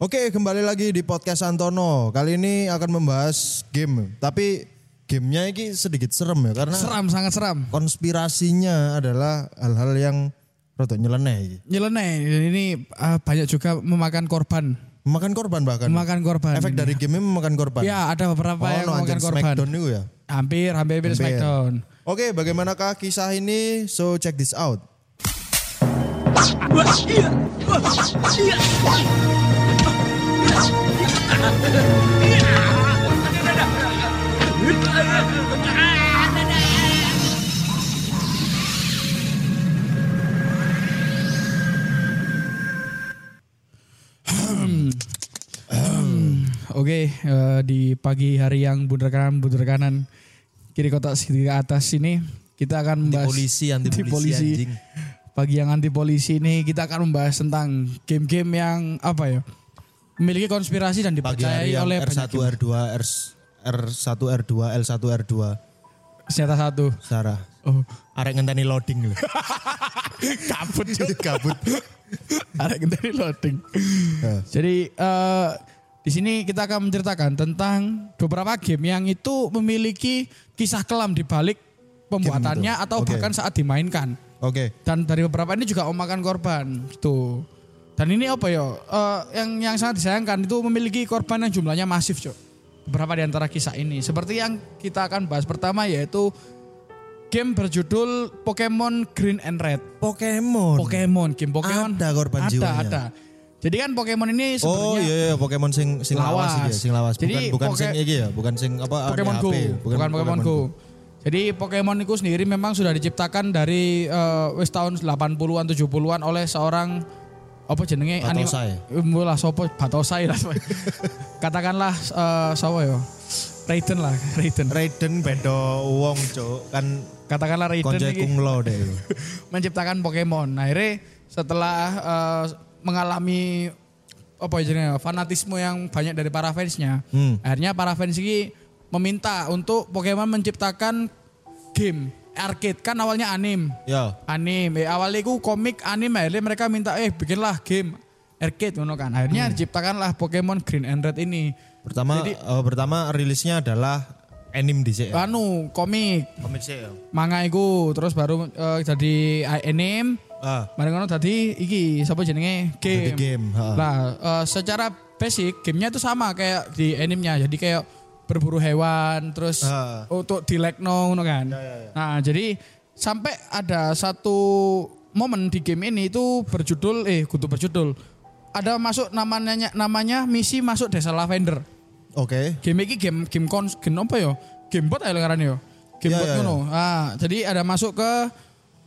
Oke, kembali lagi di podcast Antono. Kali ini akan membahas game, tapi gamenya ini sedikit serem ya karena Seram, sangat seram. konspirasinya adalah hal-hal yang rodok nyeleneh. iki. Nyeleneh, ini eh, banyak juga memakan korban. Memakan korban bahkan. Memakan korban. Efek dari game memakan korban. Ya, ada beberapa oh, yang no, memakan korban. Smackdown itu ya. Hampir, hampir, hampir Hampir. Smackdown. Oke, bagaimanakah kisah ini? So check this out. Oke, eh, di pagi hari yang bundar kanan, bundar kanan, kiri kotak segitiga atas ini kita akan membahas polisi, anti Anti polisi, polisi. anjing. Pagi yang anti polisi ini kita akan membahas tentang game-game yang apa ya? Memiliki konspirasi dan dipercayai oleh R1, banyak game. R2, R, R1, R2, L1, R2. Senjata satu. Sarah. Oh, Arek ngenteni loading lho. kabut Cuk. Kabut. Ada dari loading. Ya. Jadi eh, di sini kita akan menceritakan tentang beberapa game yang itu memiliki kisah kelam di balik pembuatannya atau Oke. bahkan saat dimainkan. Oke. Dan dari beberapa ini juga memakan korban. Gitu. Dan ini apa ya? eh, yang yang sangat disayangkan itu memiliki korban yang jumlahnya masif, Cok. Beberapa di antara kisah ini. Seperti yang kita akan bahas pertama yaitu game berjudul Pokemon Green and Red. Pokemon. Pokemon, game Pokemon. Ada korban ada, jiwanya. Ada, Jadi kan Pokemon ini Oh sebenarnya iya iya Pokemon sing sing lawas, Lawas. ya, sing lawas. Bukan Jadi bukan Poke- sing iki ya, bukan sing apa Pokemon Go, HP, bukan, Pokemon, Go. Jadi Pokemon itu sendiri memang sudah diciptakan dari wis tahun 80-an 70-an oleh seorang apa jenenge Batosai. Anime- lah sopo Batosai lah. Katakanlah eh sapa ya? Raiden lah, Raiden. Raiden beda wong, Cuk. Kan Katakanlah Raiden konco iki kunglo deh. menciptakan Pokemon. Nah, akhirnya setelah eh, mengalami apa ya jenenge, fanatisme yang banyak dari para fansnya, Hmm. akhirnya para fans ini meminta untuk Pokemon menciptakan game arcade kan awalnya anim, Ya. anim. Eh, awalnya itu komik anim, akhirnya mereka minta eh bikinlah game arcade ngono kan. Akhirnya Hmm. diciptakanlah Pokemon Green and Red ini. Pertama Jadi- eh, pertama rilisnya adalah anime dhisik ya. Anu komik Komik sih ya. manga iku terus baru eh, jadi anime Ah, Mari ngono tadi iki sapa jenenge Jadi game. game, ha. Lah eh, secara basic gamenya itu sama kayak di animenya. Jadi kayak berburu hewan terus Ha. untuk dilekno ngono kan. ya, Nah, jadi sampai ada satu momen di game ini itu berjudul eh kudu berjudul ada masuk namanya namanya misi masuk desa lavender. Oke. Game ini game game kons game apa ya? Game bot ae ngarannya ya. Game Ya, bot ya, ngono. Ah, jadi ada masuk ke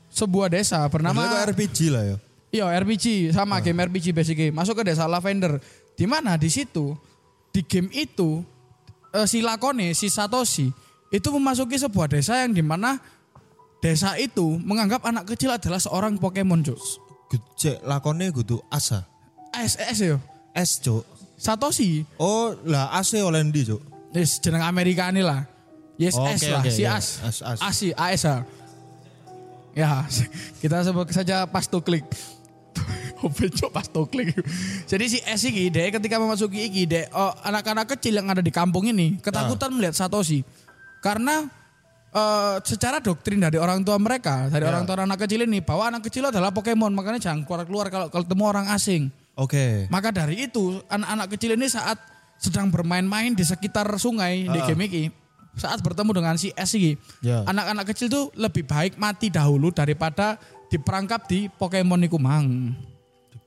sebuah desa bernama Maksudnya RPG lah ya. Iya RPG sama game RPG basically masuk ke desa Lavender. Di mana di situ di game itu eh, si Lakone si Satoshi itu memasuki sebuah desa yang di mana desa itu menganggap anak kecil adalah seorang Pokemon Cuk. Cek lakone kudu asa. S S yo. S, Cuk. Satoshi Oh, lah AC oleh ndi, Cuk? yes jeneng Amerika ini lah. Yes Oh, S oke, lah oke, si ya. As. As, As. As si AS. Ya, kita sebut saja pas to klik. Obeco pas to klik. Jadi si S ini dia ketika memasuki iki dia oh, anak-anak kecil yang ada di kampung ini ketakutan Ah. melihat Satoshi. Karena eh, secara doktrin dari orang tua mereka, dari Ya. orang tua anak kecil ini bahwa anak kecil adalah Pokemon, makanya jangan keluar-keluar kalau kalau ketemu orang asing. Oke. Maka dari itu anak-anak kecil ini saat sedang bermain-main di sekitar sungai di Ah. game ini, saat bertemu dengan si S ini, Ya. anak-anak kecil tuh lebih baik mati dahulu daripada diperangkap di Pokemon iku mang.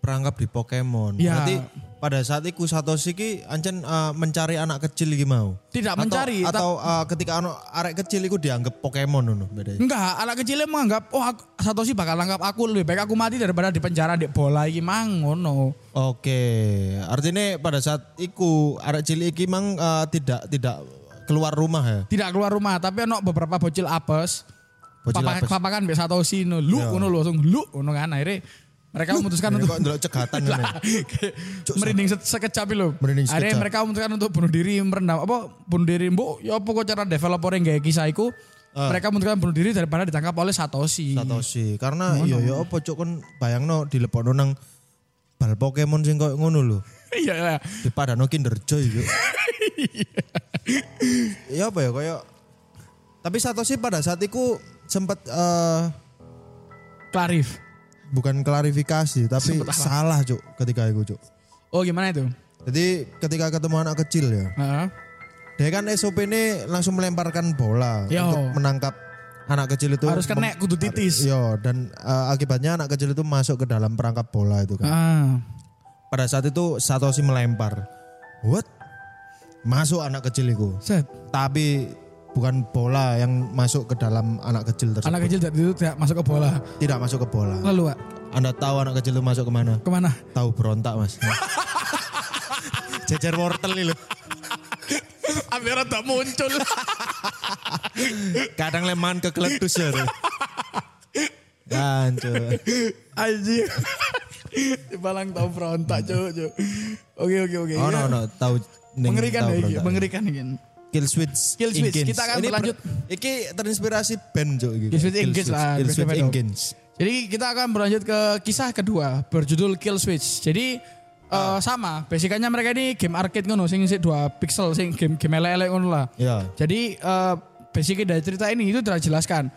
Perangkap di Pokemon. Ya. Berarti pada saat itu Satoshi ki ancen eh, mencari anak kecil iki mau. Tidak Atau- mencari, atau eh, ketika anu arek kecil iku dianggap Pokemon ngono bedanya. Enggak, anak kecilnya menganggap, oh aku, Satoshi bakal anggap aku lebih baik aku mati daripada di penjara di bola iki mang ngono. Oke, artinya pada saat iku arek cilik iki mang eh, tidak tidak keluar rumah ya. Tidak keluar rumah, tapi ono beberapa bocil apes. Bocil Papa, apes. papakan mbek Satoshi no, lu Ya. ngono lho, langsung lu ngono kan akhirnya mereka memutuskan Ini untuk ndelok cegatan ngene. merinding se- sekejap lho. Merinding Akhirnya sekejap. mereka memutuskan untuk bunuh diri merendam apa bunuh diri mbok ya apa kok cara developer yang gaya kisah iku Ah. mereka memutuskan bunuh diri daripada ditangkap oleh Satoshi. Satoshi karena iya ya apa cuk kon bayangno dilepokno nang bal Pokemon sing koyo ngono lho. Iya lah. Di Padano Kinder Joy yuk. Iya apa ya kayak tapi Satoshi pada saat itu sempat eh, Klarif. Bukan klarifikasi tapi salah cuk ketika itu cuk. Oh gimana itu? Jadi ketika ketemu anak kecil ya, Heeh. dia kan SOP ini langsung melemparkan bola Yo. untuk menangkap anak kecil itu. Harus kena kudu titis. Yo dan eh, akibatnya anak kecil itu masuk ke dalam perangkap bola itu kan. Ah. Pada saat itu Satoshi melempar. What? Masuk anak kecil itu. Set. Tapi bukan bola yang masuk ke dalam anak kecil tersebut. Anak kecil itu tidak masuk ke bola. Tidak masuk ke bola. Lalu Pak, Anda tahu anak kecil itu masuk ke mana? ke mana? Tahu berontak mas. Jejer wortel ini loh. Hampir tak muncul. Kadang leman ke keledus ya. Gancu. Aji. Balang tahu berontak cuk cuk. Oke oke oke. Oh no no tahu. Mengerikan ya, berontak. mengerikan ini. Kill Switch. Kill Switch. Engage. Kita akan Ini berlanjut. ber- Iki terinspirasi band Cuk. iki. Kill Switch Engage lah, Kill Switch. Engage. Jadi kita akan berlanjut ke kisah kedua berjudul Kill Switch. Jadi eh, sama, basicnya mereka ini game arcade ngono sing sing dua pixel sing game game elek-elek ngono lah. Ya. Jadi eh basicnya dari cerita ini itu sudah jelaskan.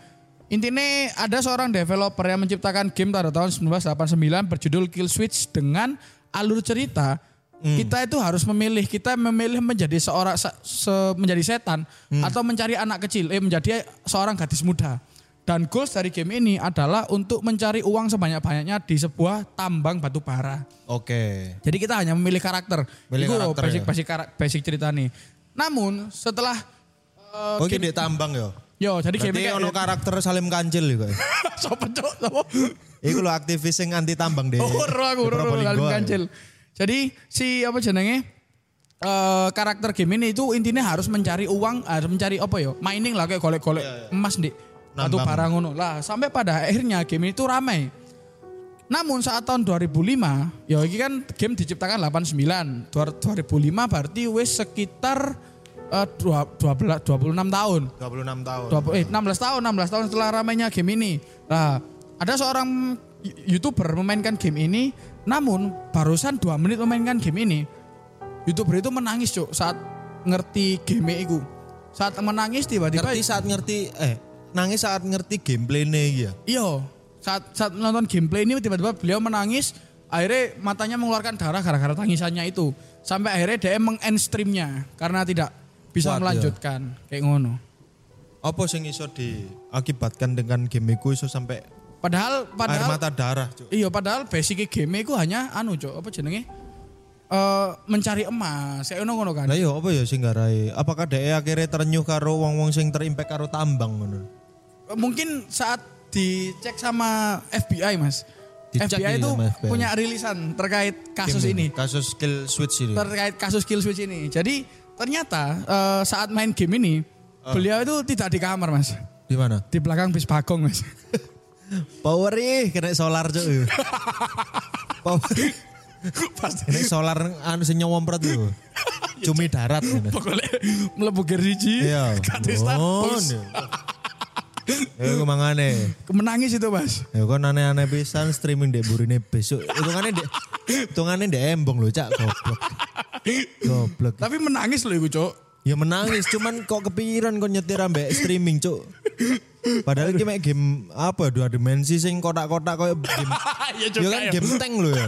Intinya ada seorang developer yang menciptakan game pada tahun 1989 berjudul Kill Switch dengan alur cerita kita itu harus memilih kita memilih menjadi seorang se- se- menjadi setan atau mencari anak kecil eh menjadi seorang gadis muda. Dan goals dari game ini adalah untuk mencari uang sebanyak-banyaknya di sebuah tambang batu bara. Oke. Jadi kita hanya memilih karakter. Milih Itu karakter basic, ya. basic, kara- basic cerita nih. Namun setelah eh, Oh game- di tambang ya. Yo, jadi game Berarti kayak ono karakter Salim Kancil juga. Sopo cok, sopo? Iku lo aktivis yang anti tambang deh. Oh, aku Salim Kancil. Jadi si apa jenenge? eh karakter game ini itu intinya harus mencari uang, harus mencari apa yo? Mining lah kayak golek-golek emas di batu Nambang. barang ngono. Lah, sampai pada akhirnya game ini tuh ramai. Namun saat tahun 2005, ya ini kan game diciptakan 89. Dua- 2005 berarti wis sekitar dua- 12 26 tahun. 26 tahun. 20, eh 16 tahun, 16 tahun setelah ramainya game ini. Nah, ada seorang YouTuber memainkan game ini, namun barusan dua menit memainkan game ini, YouTuber itu menangis cuk saat ngerti game itu. Saat menangis tiba-tiba Ngerti saat ngerti eh nangis saat ngerti gameplaynya ya. Iya, saat saat nonton gameplay ini tiba-tiba beliau menangis, akhirnya matanya mengeluarkan darah gara-gara tangisannya itu. Sampai akhirnya dia meng-end streamnya karena tidak bisa Kuat, ya. melanjutkan kayak ngono. Apa sing iso diakibatkan dengan game iku iso sampai Padahal air padahal mata darah, Cuk. Iya padahal basic game itu hanya anu cok apa jenenge eh mencari emas saya ngono kan Lah iya apa ya sing garai? Apakah dhek akhirnya terenyuh karo wong-wong sing terimpact karo tambang ngono? mungkin saat dicek sama FBI mas Dicek FBI iya itu FBI. punya rilisan terkait kasus Game ini Kasus kill switch ini. terkait kasus kill switch ini jadi ternyata eh, saat main game ini Ah. beliau itu tidak di kamar mas Di mana? di belakang bis bagong mas Power ih kena solar cuk. Power. pasti Kena solar anu sing nyowompret tuh. Cumi darat ngene. pokoknya melebu geriji Iya. ganti status Ya iku mangane. menangis itu mas Ya kan aneh-aneh pisan streaming dek burine besok. Hitungane dek hitungane dek embong lho cak goblok. Goblok. tapi menangis loh iku cok Ya menangis cuman kok kepikiran kok nyetir ambek streaming cuk. Padahal iki mek game apa dua dimensi sing kotak-kotak koyo game. Iya ya kan game tank lho ya.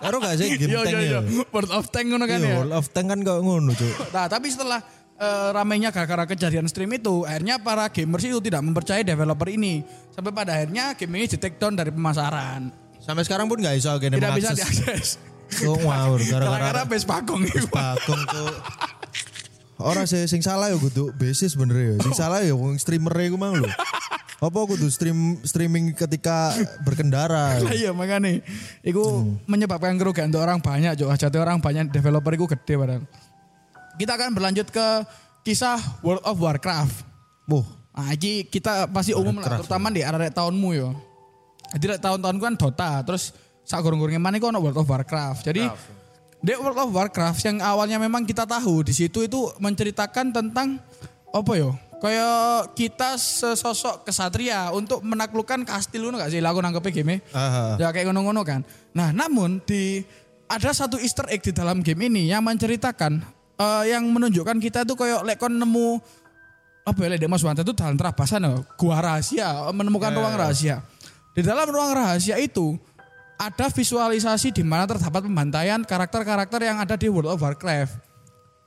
Karo gak sih game Yo tank yo yo, ya. World of Tank ngono kan Iya, ya. World of Tank kan kok ngono cuk. Nah, tapi setelah eh, ramainya gara-gara kejadian stream itu, akhirnya para gamers itu tidak mempercayai developer ini. Sampai pada akhirnya game ini di take down dari pemasaran. Sampai sekarang pun gak iso gini Tidak bisa diakses. Oh, ngawur Gara-gara gara-gara base itu. bagong tuh. Orang sih sing salah ya kudu basis bener ya. Sing salah ya wong streamer iku mang lho. Apa kudu stream streaming ketika berkendara. Lah iya makanya itu Hmm. menyebabkan kerugian untuk orang banyak, Cok. Jadi orang banyak developer itu gede padahal. Kita akan berlanjut ke kisah World of Warcraft. Wah, Nah, ini kita pasti umum lah, terutama di area tahunmu yo. Jadi tahun-tahun kan Dota, terus sak gorong-gorongnya mana itu World of Warcraft. Jadi di World of Warcraft yang awalnya memang kita tahu di situ itu menceritakan tentang apa yo? Kayak kita sesosok kesatria untuk menaklukkan kastil ngono gak sih? Lah aku nangkepnya game. Ya kayak ngono-ngono kan. Nah, namun di ada satu Easter egg di dalam game ini yang menceritakan eh, yang menunjukkan kita tuh kayak lek kon nemu apa ya lek Mas Wanta itu dalam terapasan gua rahasia, menemukan Ya, ruang ya. rahasia. Di dalam ruang rahasia itu ada visualisasi di mana terdapat pembantaian karakter-karakter yang ada di World of Warcraft.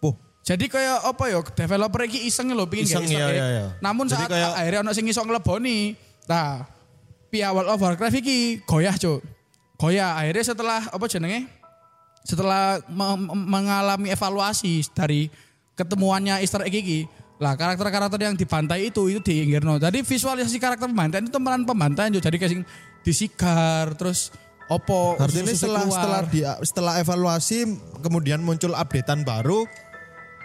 Poh, Jadi kayak apa ya developer iki iseng lho pingin Iseng, iya, egg. iya, iya. Namun Jadi saat kayak- akhirnya ono sing iso ngleboni. Nah, pihak World of Warcraft iki goyah, Cuk. Goyah akhirnya setelah apa jenenge? Setelah me- me- mengalami evaluasi dari ketemuannya Easter egg iki, lah karakter-karakter yang dibantai itu itu diinggirno. Jadi visualisasi karakter pembantaian itu peran pembantaian Cuk. Jadi kayak sing disigar terus opo artinya usus-usus setelah keluar. setelah di, setelah evaluasi kemudian muncul updatean baru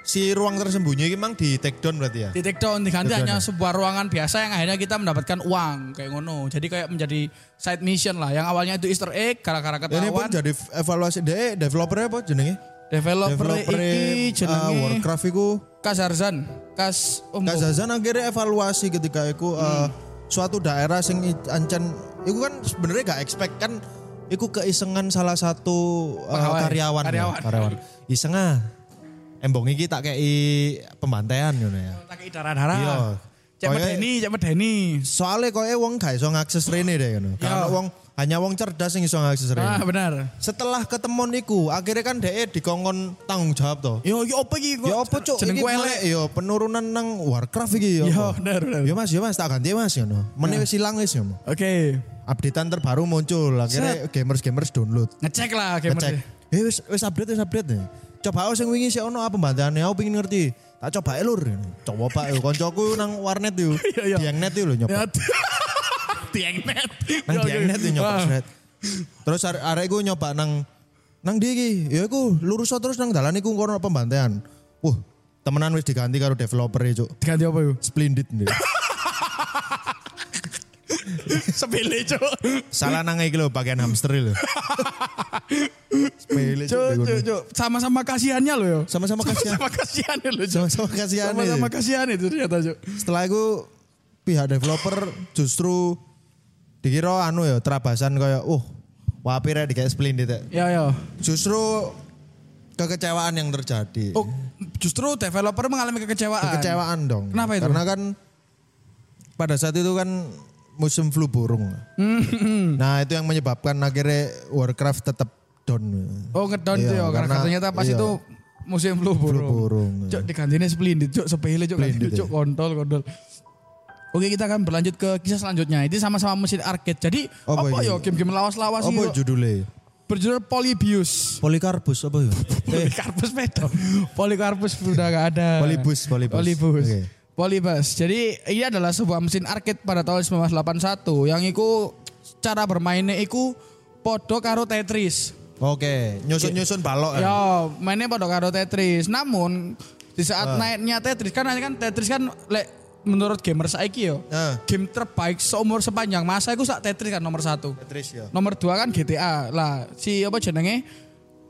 si ruang tersembunyi memang di take down berarti ya. di take down diganti Take down hanya ya? sebuah ruangan biasa yang akhirnya kita mendapatkan uang kayak ngono jadi kayak menjadi side mission lah yang awalnya itu Easter egg gara-gara Ini pun ketahuan jadi evaluasi deh developernya apa jenenge? developer, Developer iki jenenge uh, Warcraft iku Kazarzan Kas Umbo Kazazan akhirnya evaluasi ketika iku uh, suatu daerah sing i- ancen iku kan sebenarnya gak expect kan iku keisengan salah satu uh, Pegawai. karyawan ya, Karyawan. karyawan. Iseng ah. Embong iki tak kei pembantaian ngono ya. tak darah-darah Iya. cek medeni cek medeni Soalnya koe wong gak iso ngakses rene deh ngono. Karena Iya. wong hanya wong cerdas sing iso ngakses rene. ah benar Setelah ketemuan iku, akhirnya kan dhek dikongkon tanggung jawab to. yo yo apa iki Ya apa cuk? jenengku Iki elek yo penurunan nang Warcraft iki yo. yo apa? benar benar Ya mas, ya mas, tak ganti mas ngono. Meneh wis ilang wis ngono. oke Updatean terbaru muncul, akhirnya gamers-gamers download. ngecek lah gamer Ngecek. Eh wis wis update wis update nih. Coba aku sing wingi sik ono apa pembantaane aku pengen ngerti. Tak coba ae lur. Coba Pak koncoku nang warnet yo. Iya, iya. Diangnet yo lho nyoba. ya tiangnet Nang Yo, yo. diangnet yo nyoba sret. Terus are- arek iku nyoba nang nang ndi iki? Ya iku lurus terus nang dalan iku kono pembantaian. Wah, temenan wis diganti karo developer e, Cuk. diganti apa yuk Splendid nih. sepele cuk Salah nang iki lho bagian hamster lho. Sepele Cuk. cuk, cuk. Sama-sama kasihannya loh yo. Sama-sama kasihan. Sama kasihannya Cuk. Sama-sama kasihan. Sama-sama kasihan itu ternyata, Cuk. Setelah itu pihak developer justru dikira anu ya terabasan kayak uh wapir di kayak splendid ya. Ya, ya. Justru kekecewaan yang terjadi. Oh, justru developer mengalami kekecewaan. Kekecewaan dong. Kenapa itu? Karena kan pada saat itu kan musim flu burung. Hmm. nah itu yang menyebabkan akhirnya Warcraft tetap down. Oh, ngedon Iya, tuh ya. Karena, karena- ternyata pas iya. itu musim flu burung. burung. Cuk, digantinya splendid, Cuk. Sepele, Cuk. Splendid, Cuk, kontol, kontol. Oke kita akan berlanjut ke kisah selanjutnya. Ini sama-sama mesin arcade. Jadi Apa apa, ya game-game lawas-lawas Apa ini judulnya? berjudul Polybius. Polikarpus apa ya? Polikarpus beda. Polikarpus udah gak ada. Polybus, Polybus. Polybus. Oke. Polybus. Jadi ini adalah sebuah mesin arcade pada tahun 1981 yang iku cara bermainnya iku podo karo Tetris. Oke, nyusun-nyusun balok ya. Ya, mainnya podo karo Tetris. Namun di saat Ah. naiknya Tetris kan kan Tetris kan lek menurut gamer saiki yo. Ah. Game terbaik seumur sepanjang masa itu sak Tetris kan nomor satu. Tetris ya. Nomor dua kan GTA. Lah si apa jenenge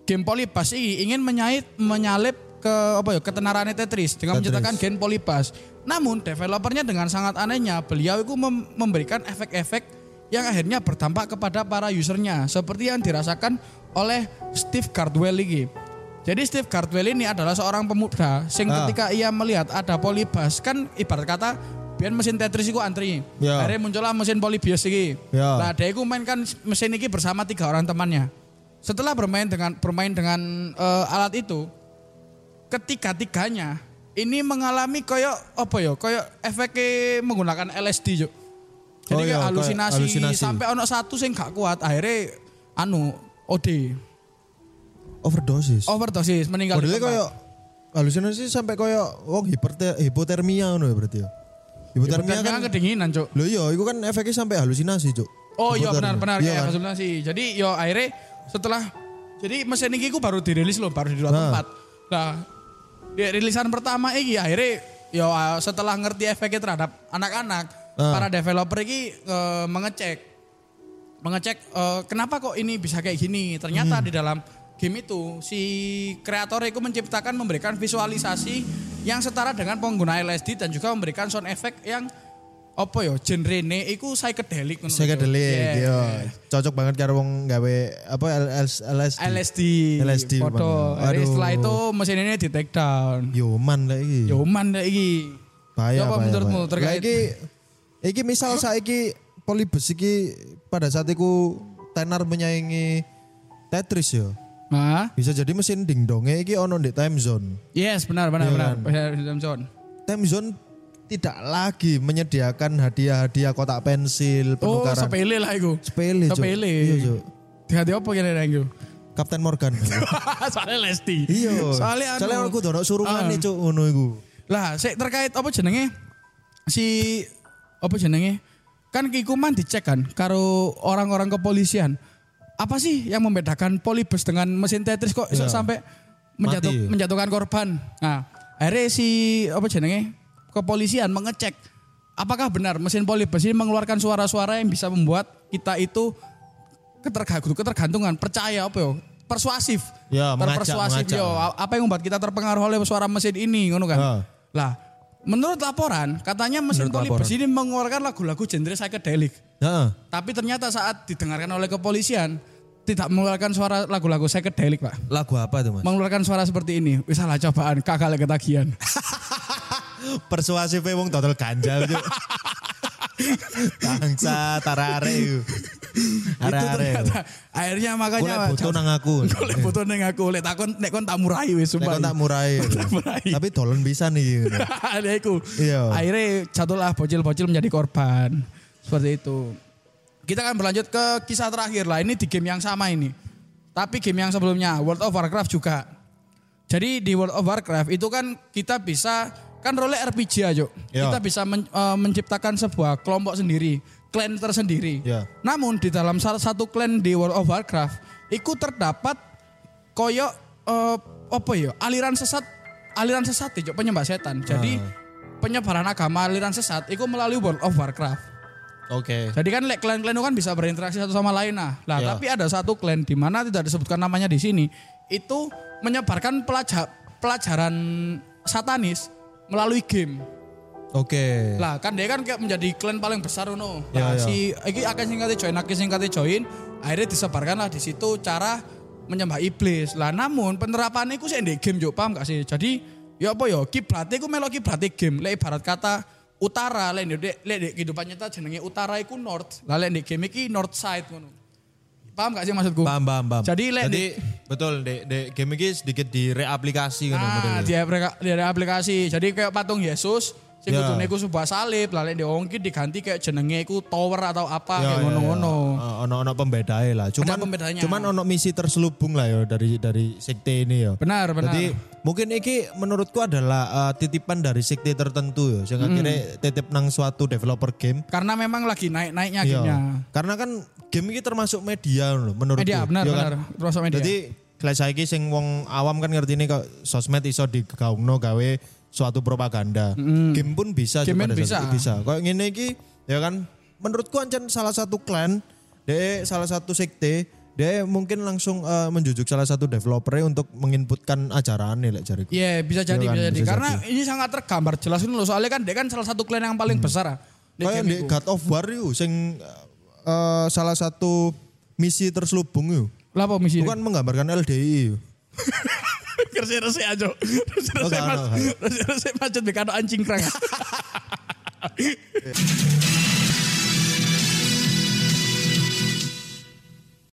game Polybus ini ingin menyait menyalip ke apa ya ketenarannya Tetris dengan Tetris. menciptakan game Polybus. Namun developernya dengan sangat anehnya beliau itu mem- memberikan efek-efek yang akhirnya berdampak kepada para usernya seperti yang dirasakan oleh Steve Cardwell ini. Jadi Steve Cardwell ini adalah seorang pemuda sing Ah. ketika ia melihat ada Polybus kan ibarat kata biar mesin Tetris itu antri. Ya. Akhirnya muncullah mesin Polybius ini. Ya. Nah, dia itu mainkan mesin ini bersama tiga orang temannya. Setelah bermain dengan bermain dengan eh, alat itu, ketiga-tiganya ini mengalami koyok apa ya? Koyok efeknya menggunakan LSD, Juk. Jadi Oh iya, halusinasi, halusinasi. sampai ono satu sing gak kuat, akhirnya anu OD, Overdosis. overdosis, meninggal Modelnya tempat. kayak halusinasi sampai kayak wong hiperte- hipotermia ngono ya berarti ya. Hipotermia Hipotermia kan kedinginan, Cuk. Lho iya, itu kan efeknya sampai halusinasi, Cuk. Oh iya benar-benar Iya kayak kan? halusinasi. Jadi yo akhirnya setelah jadi mesin ini ku baru dirilis loh baru di dua Nah. tempat. Nah di rilisan pertama ini akhirnya yo uh, setelah ngerti efeknya terhadap anak-anak Ah. para developer ini eh, mengecek mengecek eh, kenapa kok ini bisa kayak gini. Hmm. Ternyata di dalam game itu si kreator itu menciptakan memberikan visualisasi yang setara dengan pengguna LSD dan juga memberikan sound effect yang apa ya genre ne iku psychedelic ngono. Psychedelic, Yes. iya. Cocok banget karo wong gawe apa LS, LSD. LSD. LSD, Foto. Aduh. setelah itu mesin ini di take down. Yoman lah iki. Yoman deh iki. Bahaya, Apa menurutmu terkait- Lah iki iki misal saiki Polybus iki pada saat iku tenar menyaingi Tetris ya. Nah, Bisa jadi mesin dingdonge iki ono di time zone. yes benar benar Iya benar. kan? Benar, Johnson. Time zone tidak lagi menyediakan hadiah-hadiah kotak pensil, Oh, penukaran sepele lah iku. sepele. Sepele. Iya, Cuk. Hati apa kira-kira iku? Kapten Morgan. Soalnya Lesti. iya. Soalnya Soalnya anu, aku dono surungan Ah. nih cuk ngono iku. Lah, sik terkait apa jenenge? Si apa jenenge? Kan kikuman dicek kan karo orang-orang kepolisian. Apa sih yang membedakan polybus dengan mesin Tetris kok Iya. sampai menjatuh, menjatuhkan korban? Nah, akhirnya si apa jenenge? Kepolisian mengecek apakah benar mesin polybus ini mengeluarkan suara-suara yang bisa membuat kita itu ketergantungan, ketergantungan percaya apa yo? Persuasif. Ya, Terpersuasif mengajak. yo. Apa yang membuat kita terpengaruh oleh suara mesin ini ngono kan? Ah. Lah, menurut laporan katanya mesin Menurut polybus laporan. ini mengeluarkan lagu-lagu genre psychedelic. Heeh. Tapi ternyata saat didengarkan oleh kepolisian tidak mengeluarkan suara lagu-lagu psychedelic, Pak. Lagu apa tuh, Mas? Mengeluarkan suara seperti ini. Wis salah cobaan, kakak ketagihan. Persuasif wong total ganjal. Bangsa tarare ternyata. Akhirnya makanya Golek butuh nang aku. Golek butuh nang aku, lek takon nek kon tak murai wis Nek sumpah. kon tak murai. Tapi dolen bisa nih. Ada iku. Iya. Akhirnya jatuhlah bocil-bocil menjadi korban. Seperti itu. Kita akan berlanjut ke kisah terakhir lah. Ini di game yang sama ini. Tapi game yang sebelumnya World of Warcraft juga. Jadi di World of Warcraft itu kan kita bisa kan role RPG aja. Iya. Kita bisa men- eh, menciptakan sebuah kelompok sendiri, klan tersendiri. Iya. Namun di dalam salah satu klan di World of Warcraft itu terdapat koyo eh, apa ya aliran sesat aliran sesat ya penyembah setan. Jadi penyebaran agama aliran sesat itu melalui World of Warcraft. Oke. Jadi kan klan-klan itu kan bisa berinteraksi satu sama lain nah. Lah Ya. tapi ada satu klan di mana tidak disebutkan namanya di sini itu menyebarkan pelajar pelajaran satanis melalui game. Oke. Lah kan dia kan kayak menjadi klan paling besar no. Ya, Nah, ya. si iki akan singkatnya join, akan singkatnya join, akhirnya disebarkan lah di situ cara menyembah iblis. Lah namun penerapannya itu sih di game juga paham gak sih? Jadi ya apa ya kiblatnya itu melok kiblatnya game. Lek ibarat kata utara, lek lek kehidupan nyata jenenge utara itu north. Lah lek game iki north side ngono. Paham gak sih maksudku? Paham, paham, paham. Jadi, lek Jadi di- betul di, di game ini sedikit direaplikasi Nah, di, aplikasi, di aplikasi. Jadi kayak patung Yesus, sing Ya. kudune iku sebuah salib, lah lek diongki diganti kayak jenenge iku tower atau apa Ya, kayak ya, ngono-ngono. ya. Eh, Ono-ono pembedae lah. Cuman cuman ono misi terselubung lah ya dari dari sekte ini ya. Benar, benar. Jadi mungkin iki menurutku adalah eh, titipan dari sekte tertentu ya. Sing akhirnya titip nang suatu developer game. Karena memang lagi naik-naiknya Iya. gamenya. Karena kan game ini termasuk media loh menurutku. Media, benar, kan? benar. Termasuk media. Jadi kelas saiki sing wong awam kan ngerti ini kok sosmed iso digaungno gawe suatu propaganda. Game pun bisa Game saat bisa. bisa. Kayak ngene iki ya kan menurutku ancen salah satu klan de salah satu sekte dia mungkin langsung eh, menjujuk salah satu developernya untuk menginputkan ajaran nih lek jariku. Iya, bisa jadi, Iya kan, bisa jadi. bisa Karena ini sangat tergambar jelas ini loh. Soalnya kan dia kan salah satu klan yang paling besar. ah, Kayak di. God of War yuk sing eh, salah satu misi terselubung yuk. Lah apa misi? Bukan menggambarkan LDI yuk. Rese-rese aja. Gak, gak. Rese-rese macet anjing krang.